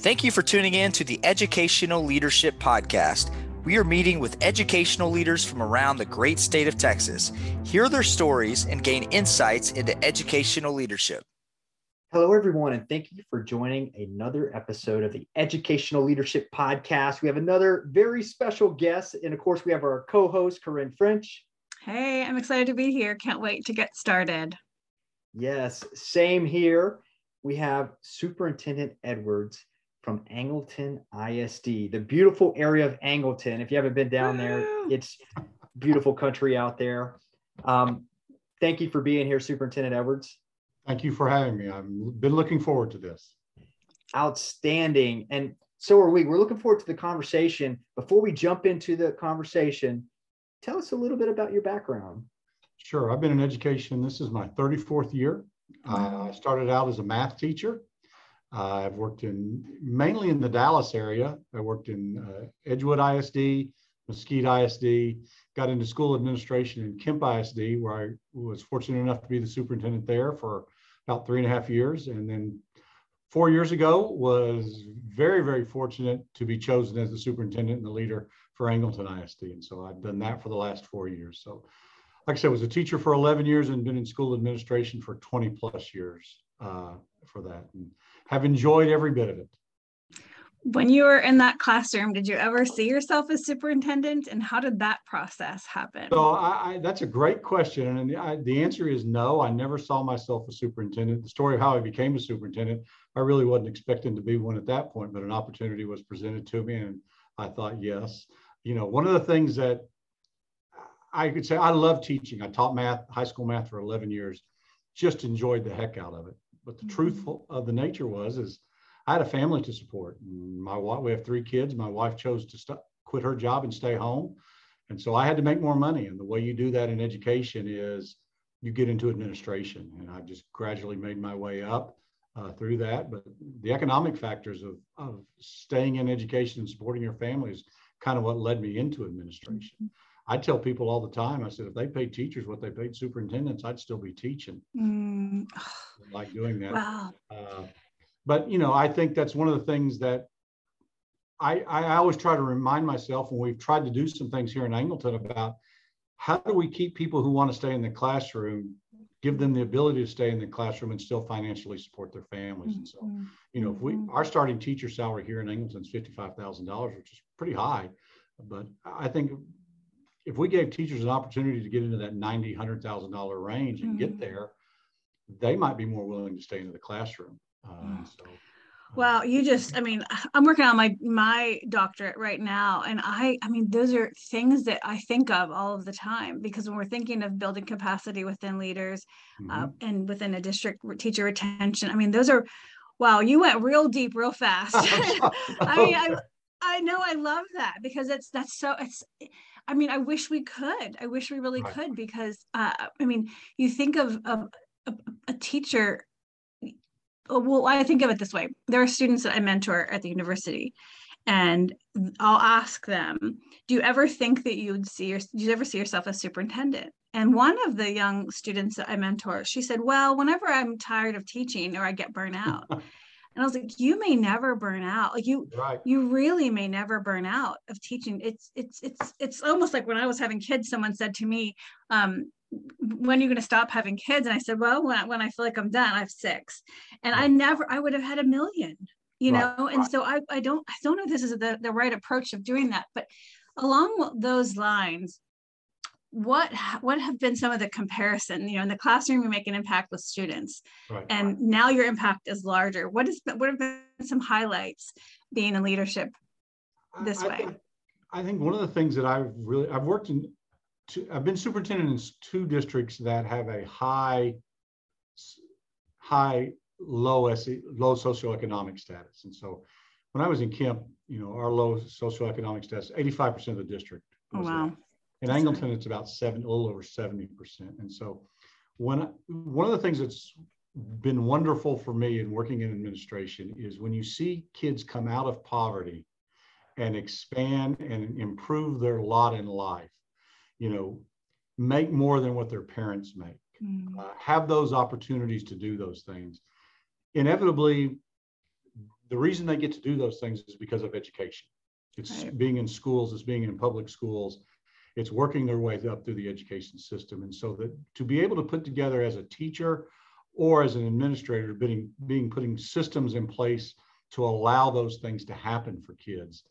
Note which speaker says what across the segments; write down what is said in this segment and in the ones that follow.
Speaker 1: Thank you for tuning in to the Educational Leadership Podcast. We are meeting with educational leaders from around the great state of Texas. Hear their stories and gain insights into educational leadership.
Speaker 2: Hello, everyone, and thank you for joining another episode of the Educational Leadership Podcast. We have another very special guest, and of course, we have our co host, Corinne French.
Speaker 3: Hey, I'm excited to be here. Can't wait to get started.
Speaker 2: Yes, same here. We have Superintendent Edwards from Angleton ISD, the beautiful area of Angleton. If you haven't been down there, it's beautiful country out there. Um, thank you for being here, Superintendent Edwards.
Speaker 4: Thank you for having me. I've been looking forward to this.
Speaker 2: Outstanding. And so are we. We're looking forward to the conversation. Before we jump into the conversation, tell us a little bit about your background.
Speaker 4: Sure. I've been in education. This is my 34th year. Uh, I started out as a math teacher I've worked in mainly in the Dallas area. I worked in uh, Edgewood ISD, Mesquite ISD, got into school administration in Kemp ISD, where I was fortunate enough to be the superintendent there for about three and a half years. And then four years ago was very, very fortunate to be chosen as the superintendent and the leader for Angleton ISD. And so I've done that for the last four years. So like I said, I was a teacher for 11 years and been in school administration for 20 plus years uh, for that. And have enjoyed every bit of it.
Speaker 3: When you were in that classroom, did you ever see yourself as superintendent, and how did that process happen?
Speaker 4: So I, I, that's a great question, and I, the answer is no. I never saw myself as superintendent. The story of how I became a superintendent, I really wasn't expecting to be one at that point, but an opportunity was presented to me, and I thought yes. You know, one of the things that I could say I love teaching. I taught math, high school math for 11 years. Just enjoyed the heck out of it. But the mm-hmm. truthful of the nature was is I had a family to support. My wife, we have three kids. My wife chose to st- quit her job and stay home, and so I had to make more money. And the way you do that in education is you get into administration, and I just gradually made my way up uh, through that. But the economic factors of of staying in education and supporting your family is kind of what led me into administration. Mm-hmm. I tell people all the time, I said, if they paid teachers what they paid superintendents, I'd still be teaching. Mm. like doing that. Wow. Uh, but, you know, I think that's one of the things that I, I always try to remind myself when we've tried to do some things here in Angleton about how do we keep people who want to stay in the classroom, give them the ability to stay in the classroom and still financially support their families. Mm-hmm. And so, mm-hmm. you know, if we, mm-hmm. our starting teacher salary here in Angleton is $55,000, which is pretty high. But I think if we gave teachers an opportunity to get into that ninety, hundred thousand dollar range and mm-hmm. get there, they might be more willing to stay into the classroom. Uh,
Speaker 3: so, uh, well, you just, I mean, I'm working on my my doctorate right now, and I, I mean, those are things that I think of all of the time because when we're thinking of building capacity within leaders uh, mm-hmm. uh, and within a district teacher retention, I mean, those are, wow, you went real deep, real fast. I mean, I, I know I love that because it's that's so it's I mean, I wish we could. I wish we really right. could because, uh, I mean, you think of, of a, a, teacher. Well, I think of it this way: there are students that I mentor at the university, and I'll ask them, "Do you ever think that you would see your? Do you ever see yourself as superintendent?" And one of the young students that I mentor, she said, "Well, whenever I'm tired of teaching or I get burnt out." And I was like, you may never burn out. Like you, right. you really may never burn out of teaching. It's, it's, it's, it's almost like when I was having kids, someone said to me, um, when are you going to stop having kids? And I said, well, when I, when I feel like I'm done, I have six. And I never, I would have had a million, you right. know? And right. so I, I don't, I don't know if this is the, the right approach of doing that, but along those lines, what what have been some of the comparison you know in the classroom you make an impact with students right. and now your impact is larger. What is what have been some highlights being in leadership this
Speaker 4: I,
Speaker 3: way?
Speaker 4: I, I think one of the things that i've really i've worked in two, i've been superintendent in two districts that have a high high low SE, low socioeconomic status. And so when i was in kemp you know our low socioeconomic status 85% of the district
Speaker 3: oh, wow
Speaker 4: in Angleton, it's about seven, a little over 70%. And so when one of the things that's been wonderful for me in working in administration is when you see kids come out of poverty and expand and improve their lot in life, you know, make more than what their parents make, mm. uh, have those opportunities to do those things. Inevitably, the reason they get to do those things is because of education. It's
Speaker 3: Right.
Speaker 4: being in schools, it's being in public schools, it's working their way up through the education system. And so that to be able to put together as a teacher or as an administrator, being, being putting systems in place to allow those things to happen for kids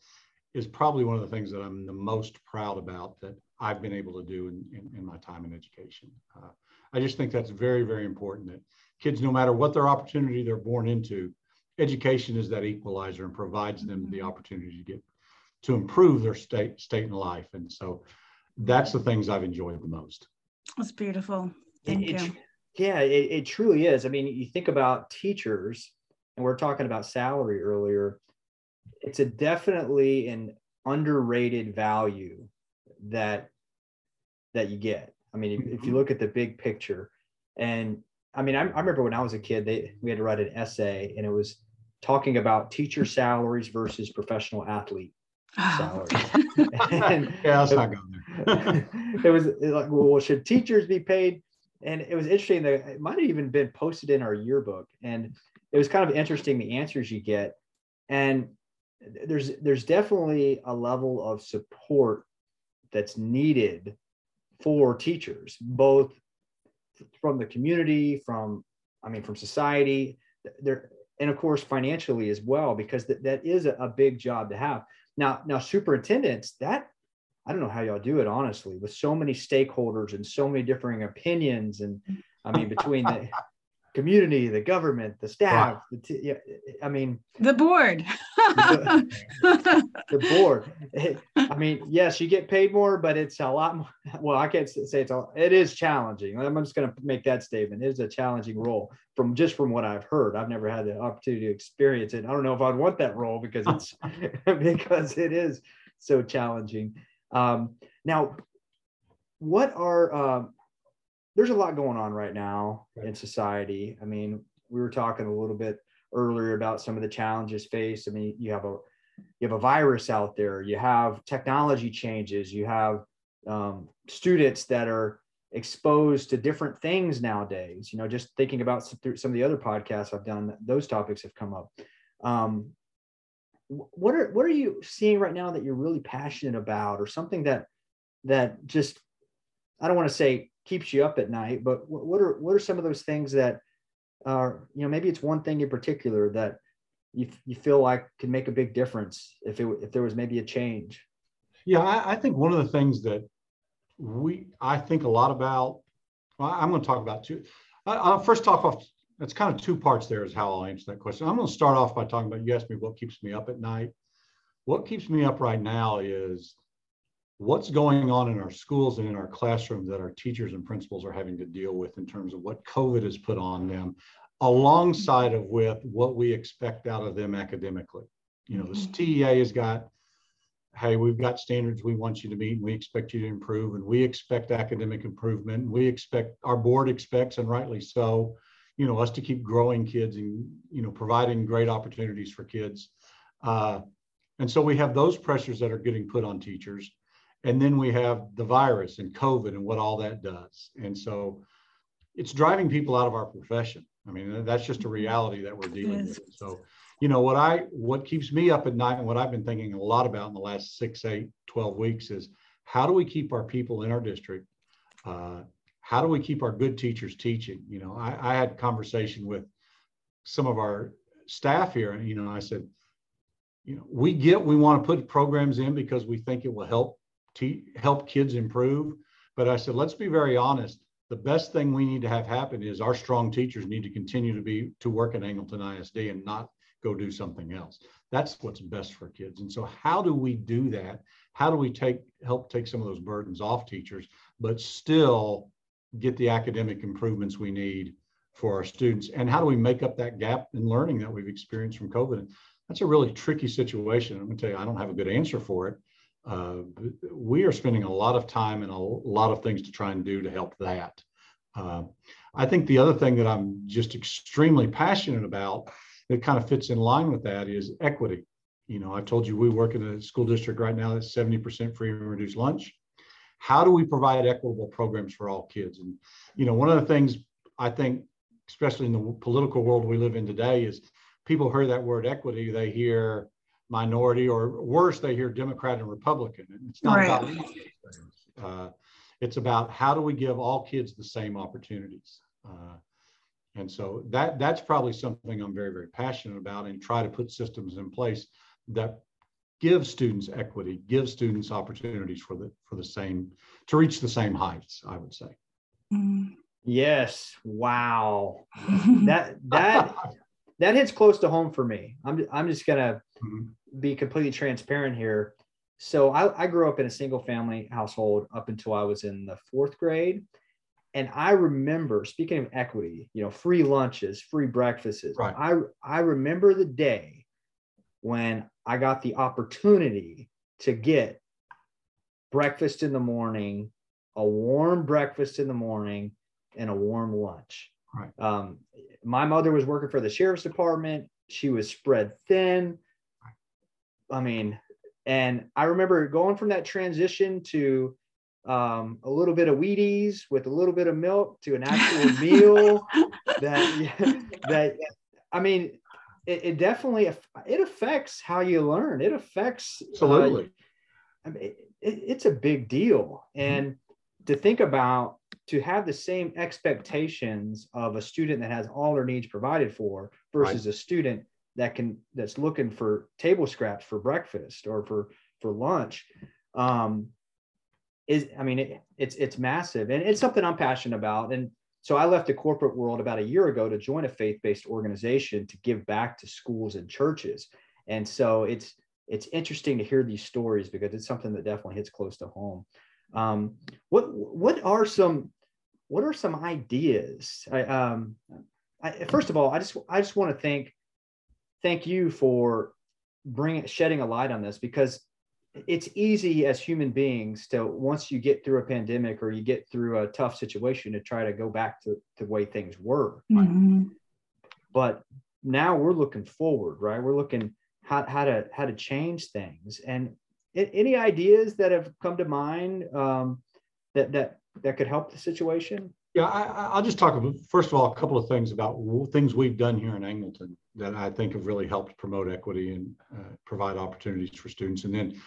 Speaker 4: is probably one of the things that I'm the most proud about that I've been able to do in, in, in my time in education. Uh, I just think that's very, very important that kids, no matter what their opportunity they're born into, education is that equalizer and provides them the opportunity to get to improve their state state in life. And so that's the things I've enjoyed the most.
Speaker 3: That's beautiful. Thank
Speaker 2: it
Speaker 3: you.
Speaker 2: tr- yeah, it, it truly is. I mean, you think about teachers, and we're talking about salary earlier. It's a definitely an underrated value that that you get. I mean, if, if you mm-hmm. look at the big picture, and I mean, I, I remember when I was a kid, they we had to write an essay, and it was talking about teacher salaries versus professional athlete salaries. Oh, and-
Speaker 4: yeah, let's not go there.
Speaker 2: it was like, well, should teachers be paid? And it was interesting that it might have even been posted in our yearbook. And it was kind of interesting the answers you get. And there's there's definitely a level of support that's needed for teachers, both from the community, from I mean, from society, there, and of course financially as well, because that, that is a, a big job to have. Now, now superintendents, that I don't know how y'all do it honestly, with so many stakeholders and so many differing opinions, and I mean between the community, the government, the staff, the t- yeah, I mean
Speaker 3: The board.
Speaker 2: the board. I mean, yes, you get paid more, but it's a lot more. Well, I can't say it's all. It is challenging. I'm just going to make that statement. It is a challenging role from just from what I've heard. I've never had the opportunity to experience it. I don't know if I'd want that role because it's because it is so challenging. Um, now, what are um, there's a lot going on right now in society. I mean, we were talking a little bit earlier about some of the challenges faced. I mean, you have a you have a virus out there. You have technology changes. You have um, students that are exposed to different things nowadays. You know, just thinking about some, some of the other podcasts I've done, those topics have come up. Um, what are what are you seeing right now that you're really passionate about, or something that that just I don't want to say keeps you up at night, but what are what are some of those things that are you know maybe it's one thing in particular that you, you feel like can make a big difference if it if there was maybe a change
Speaker 4: Yeah, I, I think one of the things that we I think a lot about. Well, I'm going to talk about two. I, I'll first talk off. That's kind of two parts. There is how I'll answer that question. I'm going to start off by talking about. You asked me what keeps me up at night. What keeps me up right now is what's going on in our schools and in our classrooms that our teachers and principals are having to deal with in terms of what COVID has put on them, alongside of with what we expect out of them academically. You know, this TEA has got hey, we've got standards we want you to meet and we expect you to improve and we expect academic improvement. And we expect our board expects and rightly so, you know, us to keep growing kids and, you know, providing great opportunities for kids. Uh, and so we have those pressures that are getting put on teachers. And then we have the virus and COVID and what all that does. And so it's driving people out of our profession. I mean, that's just a reality that we're dealing
Speaker 3: is.
Speaker 4: with. So you know what i what keeps me up at night and what i've been thinking a lot about in the last six eight 12 weeks is how do we keep our people in our district uh, how do we keep our good teachers teaching you know I, I had a conversation with some of our staff here and you know i said you know we get we want to put programs in because we think it will help te- help kids improve but i said let's be very honest the best thing we need to have happen is our strong teachers need to continue to be to work at angleton isd and not go do something else. That's what's best for kids. And so how do we do that? How do we take help take some of those burdens off teachers, but still get the academic improvements we need for our students? And how do we make up that gap in learning that we've experienced from COVID? That's a really tricky situation. I'm gonna tell you, I don't have a good answer for it. Uh, we are spending a lot of time and a lot of things to try and do to help that. Uh, I think the other thing that I'm just extremely passionate about that kind of fits in line with that is equity. You know, I've told you we work in a school district right now that's 70% free and reduced lunch. How do we provide equitable programs for all kids? And, you know, one of the things I think, especially in the political world we live in today, is people hear that word equity, they hear minority, or worse, they hear Democrat and Republican. It's not right. about uh, it's about how do we give all kids the same opportunities. Uh, and so that that's probably something I'm very very passionate about, and try to put systems in place that give students equity, give students opportunities for the for the same to reach the same heights. I would say.
Speaker 2: Mm. Yes. Wow. that that that hits close to home for me. I'm I'm just gonna mm-hmm. Be completely transparent here. So I, I grew up in a single family household up until I was in the fourth grade. And I remember speaking of equity, you know, free lunches, free breakfasts. Right. I I remember the day when I got the opportunity to get breakfast in the morning, a warm breakfast in the morning, and a warm lunch. Right. Um, my mother was working for the sheriff's department. She was spread thin. I mean, and I remember going from that transition to um, a little bit of Wheaties with a little bit of milk to an actual meal that that I mean, it, it, definitely it affects how you learn. It affects
Speaker 4: uh, absolutely. Uh,
Speaker 2: I mean, it, it's a big deal, mm-hmm. and mm-hmm. to think about to have the same expectations of a student that has all their needs provided for versus right. a student that can that's looking for table scraps for breakfast or for for lunch um is i mean it, it's it's massive. And it's something i'm passionate about. And so i left the corporate world about a year ago to join a faith-based organization to give back to schools and churches. And so it's it's interesting to hear these stories because it's something that definitely hits close to home. Um, what what are some what are some ideas? I, um, I, first of all, I just I just want to thank thank you for bringing shedding a light on this because it's easy as human beings to once you get through a pandemic or you get through a tough situation to try to go back to, to the way things were. Mm-hmm. But now we're looking forward, right? We're looking how, how to how to change things. And any ideas that have come to mind um, that that that could help the situation?
Speaker 4: Yeah, I, will just talk about, first of all, a couple of things about things we've done here in Angleton that I think have really helped promote equity and uh, provide opportunities for students. And then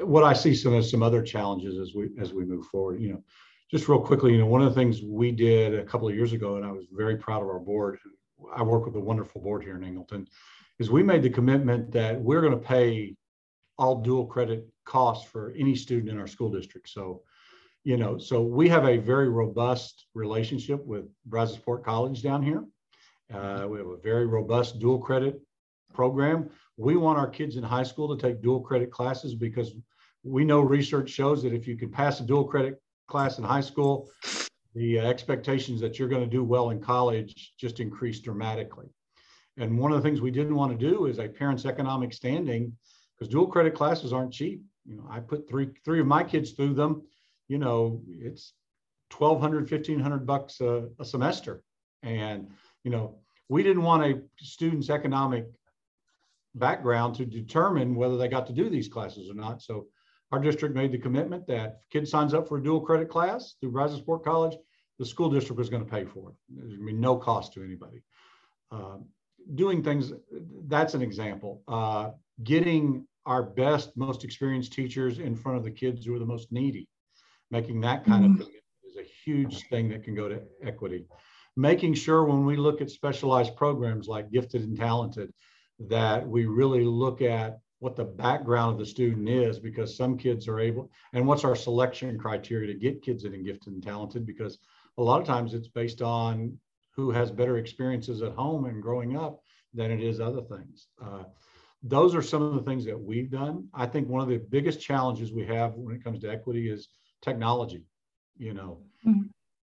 Speaker 4: what I see some some other challenges as we as we move forward. You know, just real quickly, you know, one of the things we did a couple of years ago, and I was very proud of our board. I work with a wonderful board here in Angleton, is we made the commitment that we're going to pay all dual credit costs for any student in our school district. So you know, so we have a very robust relationship with Brazosport College down here. Uh, we have a very robust dual credit program. We want our kids in high school to take dual credit classes because we know research shows that if you can pass a dual credit class in high school, the expectations that you're going to do well in college just increase dramatically. And one of the things we didn't want to do is a parent's economic standing because dual credit classes aren't cheap. You know, I put three three of my kids through them you know, it's 1200, 1500 bucks a, a semester. And, you know, we didn't want a student's economic background to determine whether they got to do these classes or not. So our district made the commitment that if kid signs up for a dual credit class through Brazosport College, the school district was going to pay for it. There's going to be no cost to anybody. Uh, doing things, that's an example. Uh, getting our best, most experienced teachers in front of the kids who are the most needy making that kind mm-hmm. of thing is a huge thing that can go to equity. Making sure when we look at specialized programs like gifted and talented that we really look at what the background of the student is because some kids are able and what's our selection criteria to get kids in gifted and talented because a lot of times it's based on who has better experiences at home and growing up than it is other things. Uh, those are some of the things that we've done. I think one of the biggest challenges we have when it comes to equity is technology. You know, mm-hmm.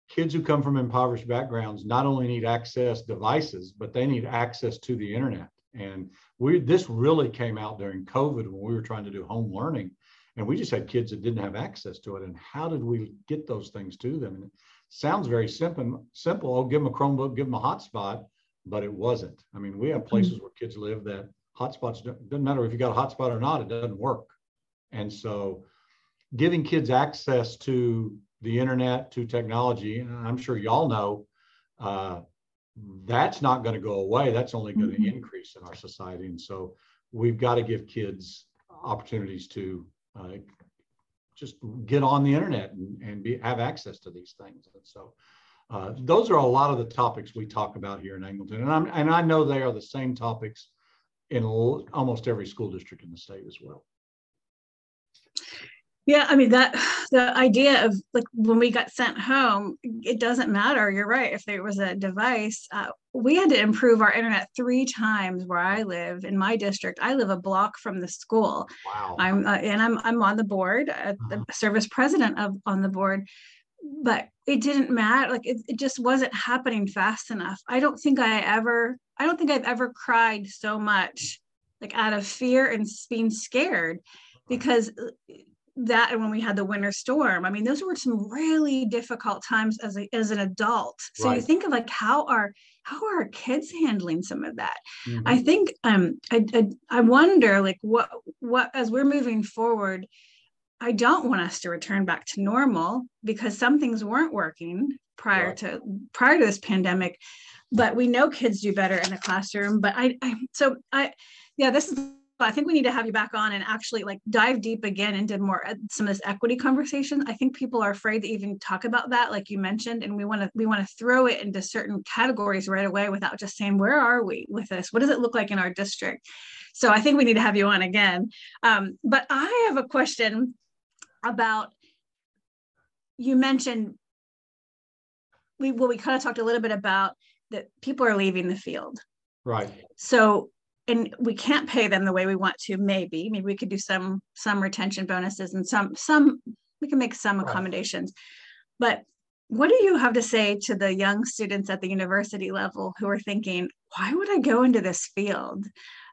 Speaker 4: kids who come from impoverished backgrounds not only need access devices, but they need access to the internet. And we this really came out during COVID when we were trying to do home learning, and we just had kids that didn't have access to it. And how did we get those things to them? And it sounds very simple. Simple. Oh, give them a Chromebook, give them a hotspot, but it wasn't. I mean, we have mm-hmm. places mm-hmm. where kids live that hotspots doesn't matter if you got a hotspot or not, it doesn't work. And so giving kids access to the internet, to technology, and I'm sure y'all know, uh, that's not going to go away. That's only going to
Speaker 3: Mhm.
Speaker 4: increase in our society. And so we've got to give kids opportunities to uh, just get on the internet and, and be, have access to these things. And so uh, those are a lot of the topics we talk about here in Angleton. And, I'm, and I know they are the same topics in al- almost every school district in the state as well.
Speaker 3: Yeah, I mean that the idea of like when we got sent home, it doesn't matter. You're right. If there was a device, uh, we had to improve our internet three times where I live in my district. I live a block from the school.
Speaker 4: Wow.
Speaker 3: I'm uh, and I'm I'm on the board, uh, the
Speaker 4: Uh-huh.
Speaker 3: service president of on the board, but it didn't matter. Like it, it just wasn't happening fast enough. I don't think I ever. I don't think I've ever cried so much, like out of fear and being scared, because uh, that and when we had the winter storm. I mean, those were some really difficult times as a, as an adult. So you think of like how are how are our kids handling some of that?
Speaker 4: Mhm.
Speaker 3: I think um I, I I wonder like what what as we're moving forward, I don't want us to return back to normal because some things weren't working prior
Speaker 4: Right.
Speaker 3: to prior to this pandemic, but we know kids do better in the classroom. But I, I so I yeah, this is I think we need to have you back on and actually like dive deep again into more uh, some of this equity conversation. I think people are afraid to even talk about that, like you mentioned, and we want to we want to throw it into certain categories right away without just saying where are we with this? What does it look like in our district? So I think we need to have you on again. Um, but I have a question about you mentioned we well we kind of talked a little bit about that people are leaving the field
Speaker 4: Right.
Speaker 3: so and we can't pay them the way we want to maybe maybe we could do some some retention bonuses and some some we can make some
Speaker 4: Right.
Speaker 3: accommodations but what do you have to say to the young students at the university level who are thinking why would i go into this field?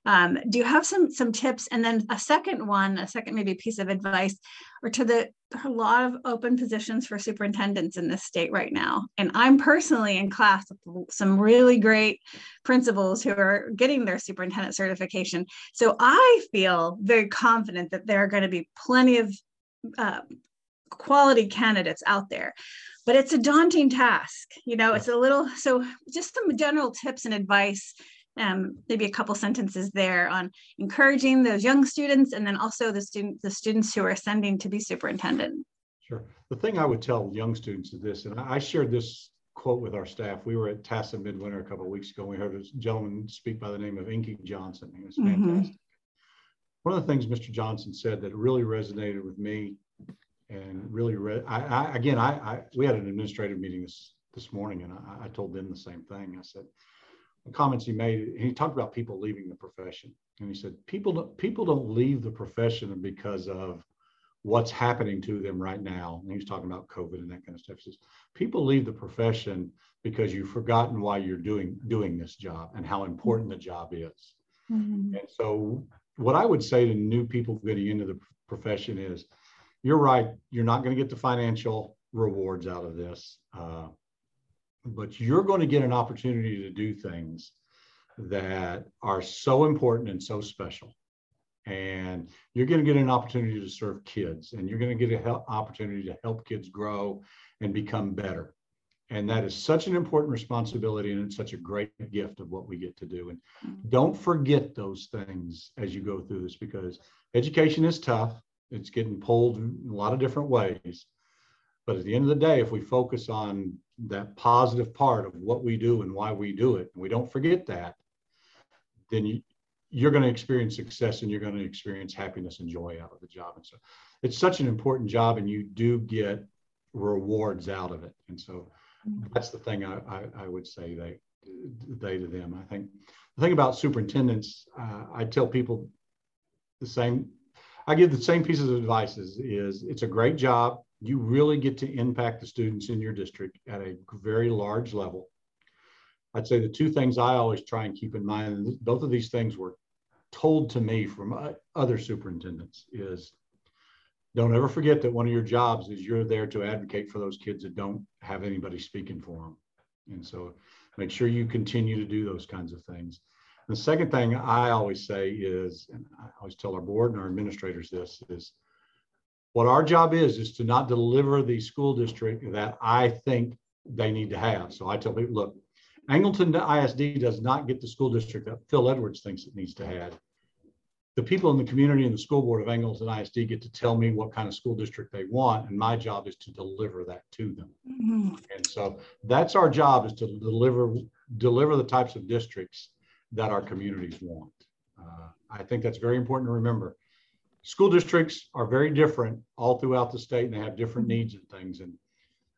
Speaker 3: Um, do you have some some tips? And then a second one a second maybe piece of advice or to the there are a lot of open positions for superintendents in this state right now. And i'm personally in class with some really great principals who are getting their superintendent certification. So i feel very confident that there are going to be plenty of uh, quality candidates out there but it's a daunting task you know it's a little so just some general tips and advice um, maybe a couple sentences there on encouraging those young students and then also the student the students who are ascending to be superintendent
Speaker 4: Sure. The thing I would tell young students is this, and I shared this quote with our staff. We were at TASA Midwinter a couple of weeks ago. and We heard a gentleman speak by the name of Inky Johnson. He was
Speaker 3: Mhm.
Speaker 4: fantastic. One of the things Mr. Johnson said that really resonated with me and really, re- I, I, again, I, I, we had an administrative meeting this, this morning and I, I told them the same thing. I said, the comments he made, and he talked about people leaving the profession. And he said, people, don't- people don't leave the profession because of what's happening to them right now. And he was talking about COVID and that kind of stuff. He says, people leave the profession because you've forgotten why you're doing, doing this job and how important the job is. Mm-hmm. And so what I would say to new people getting into the profession is, you're right, you're not going to get the financial rewards out of this. Uh, but you're going to get an opportunity to do things that are so important and so special. And you're going to get an opportunity to serve kids and you're going to get an opportunity to help kids grow and become better. And that is such an important responsibility and it's such a great gift of what we get to do. And don't forget those things as you go through this because education is tough. It's getting pulled in a lot of different ways. But at the end of the day, if we focus on that positive part of what we do and why we do it, and we don't forget that, then you, you're going to experience success and you're going to experience happiness and joy out of the job. And so it's such an important job, and you do get rewards out of it. And so that's the thing I, I, I would say they, they to them. I think the thing about superintendents, uh, I tell people the same. I give the same pieces of advice is, is it's a great job. You really get to impact the students in your district at a very large level. I'd say the two things I always try and keep in mind, and both of these things were told to me from other superintendents, is don't ever forget that one of your jobs is you're there to advocate for those kids that don't have anybody speaking for them. And so make sure you continue to do those kinds of things. The second thing I always say is, and I always tell our board and our administrators this, is what our job is, is to not deliver the school district that I think they need to have. So I tell people, look, Angleton ISD does not get the school district that Phil Edwards thinks it needs to have. The people in the community and the school board of Angleton ISD get to tell me what kind of school district they want, and my job is to deliver that to them.
Speaker 3: Mhm.
Speaker 4: And so that's our job is to deliver deliver the types of districts that our communities want. Uh, I think that's very important to remember. School districts are very different all throughout the state, and they have different needs and things. And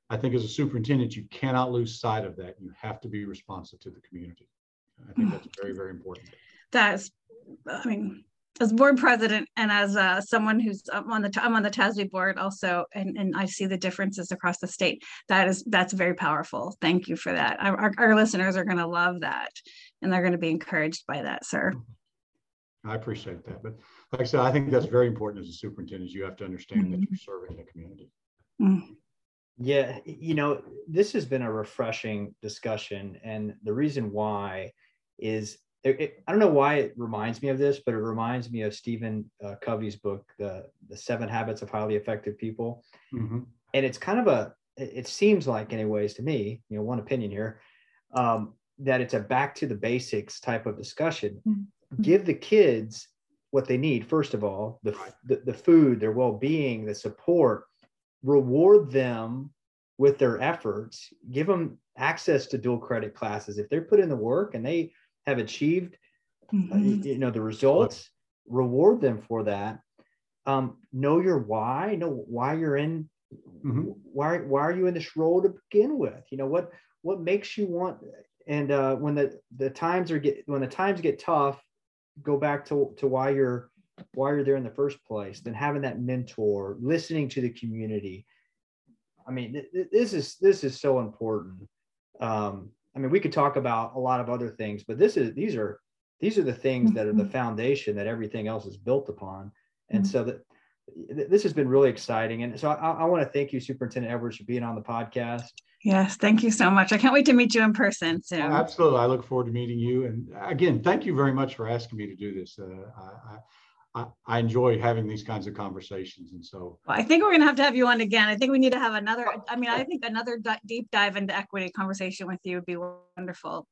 Speaker 4: I think as a superintendent, you cannot lose sight of that. You have to be responsive to the community. I think that's very, very important.
Speaker 3: That's, I mean, as board president and as uh, someone who's on the I'm on the TASB board also, and, and I see the differences across the state. That is that's very powerful. Thank you for that. Our, our, our listeners are going to love that, and they're going to be encouraged by that, sir.
Speaker 4: I appreciate that, but like I said, I think that's very important as a superintendent. You have to understand that you're serving the community.
Speaker 3: Mm.
Speaker 2: Yeah, you know, this has been a refreshing discussion. And the reason why is it, it- I don't know why it reminds me of this, but it reminds me of Stephen uh, Covey's book, the, the Seven Habits of Highly Effective People.
Speaker 4: Mhm.
Speaker 2: And it's kind of a, it it seems like, anyways, to me, you know, one opinion here, um, that it's a back to the basics type of discussion.
Speaker 3: Mhm.
Speaker 2: Give the kids what they need, first of all, the, the, the food, their well being, the support, reward them with their efforts, give them access to dual credit classes. If they're put in the work and they have achieved, uh,
Speaker 3: Mhm.
Speaker 2: you know, the results, reward them for that. Um, know your why, know why you're in,
Speaker 4: Mhm.
Speaker 2: why, why are you in this role to begin with? You know, what, what makes you want, and uh, when the, the times are get, when the times get tough, go back to, to why you're, why you're there in the first place, then having that mentor, listening to the community. I mean, th- th- this is this is so important. Um, I mean, we could talk about a lot of other things, but this is these are these are the things that are the
Speaker 3: Mhm.
Speaker 2: foundation that everything else is built upon. And
Speaker 3: Mhm.
Speaker 2: so that th- this has been really exciting. And so I, I want to thank you, Superintendent Edwards, for being on the podcast.
Speaker 3: Yes, thank you so much. I can't wait to meet you in person soon.
Speaker 4: Oh, Absolutely. I look forward to meeting you. And again, thank you very much for asking me to do this. Uh, I, I, I enjoy having these kinds of conversations. And so
Speaker 3: Well, I think we're gonna have to have you on again. I think we need to have another, I mean, I think another di- deep dive into equity conversation with you would be wonderful.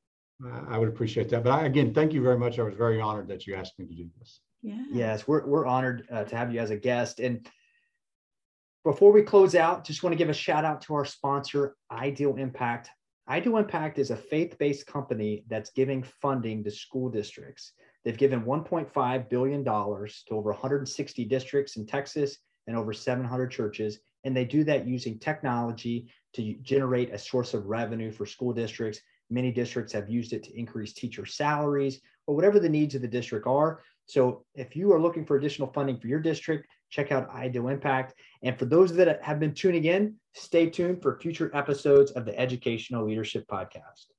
Speaker 4: I would appreciate that. But I, again, thank you very much. I was very honored that you asked me to do this.
Speaker 3: Yeah.
Speaker 2: Yes, we're, we're honored uh, to have you as a guest. And before we close out, just want to give a shout out to our sponsor, Ideal Impact. Ideal Impact is a faith based company that's giving funding to school districts. They've given $1.5 billion to over 160 districts in Texas and over 700 churches. And they do that using technology to generate a source of revenue for school districts. Many districts have used it to increase teacher salaries or whatever the needs of the district are. So if you are looking for additional funding for your district, check out Ideal Impact. And for those that have been tuning in, stay tuned for future episodes of the Educational Leadership Podcast.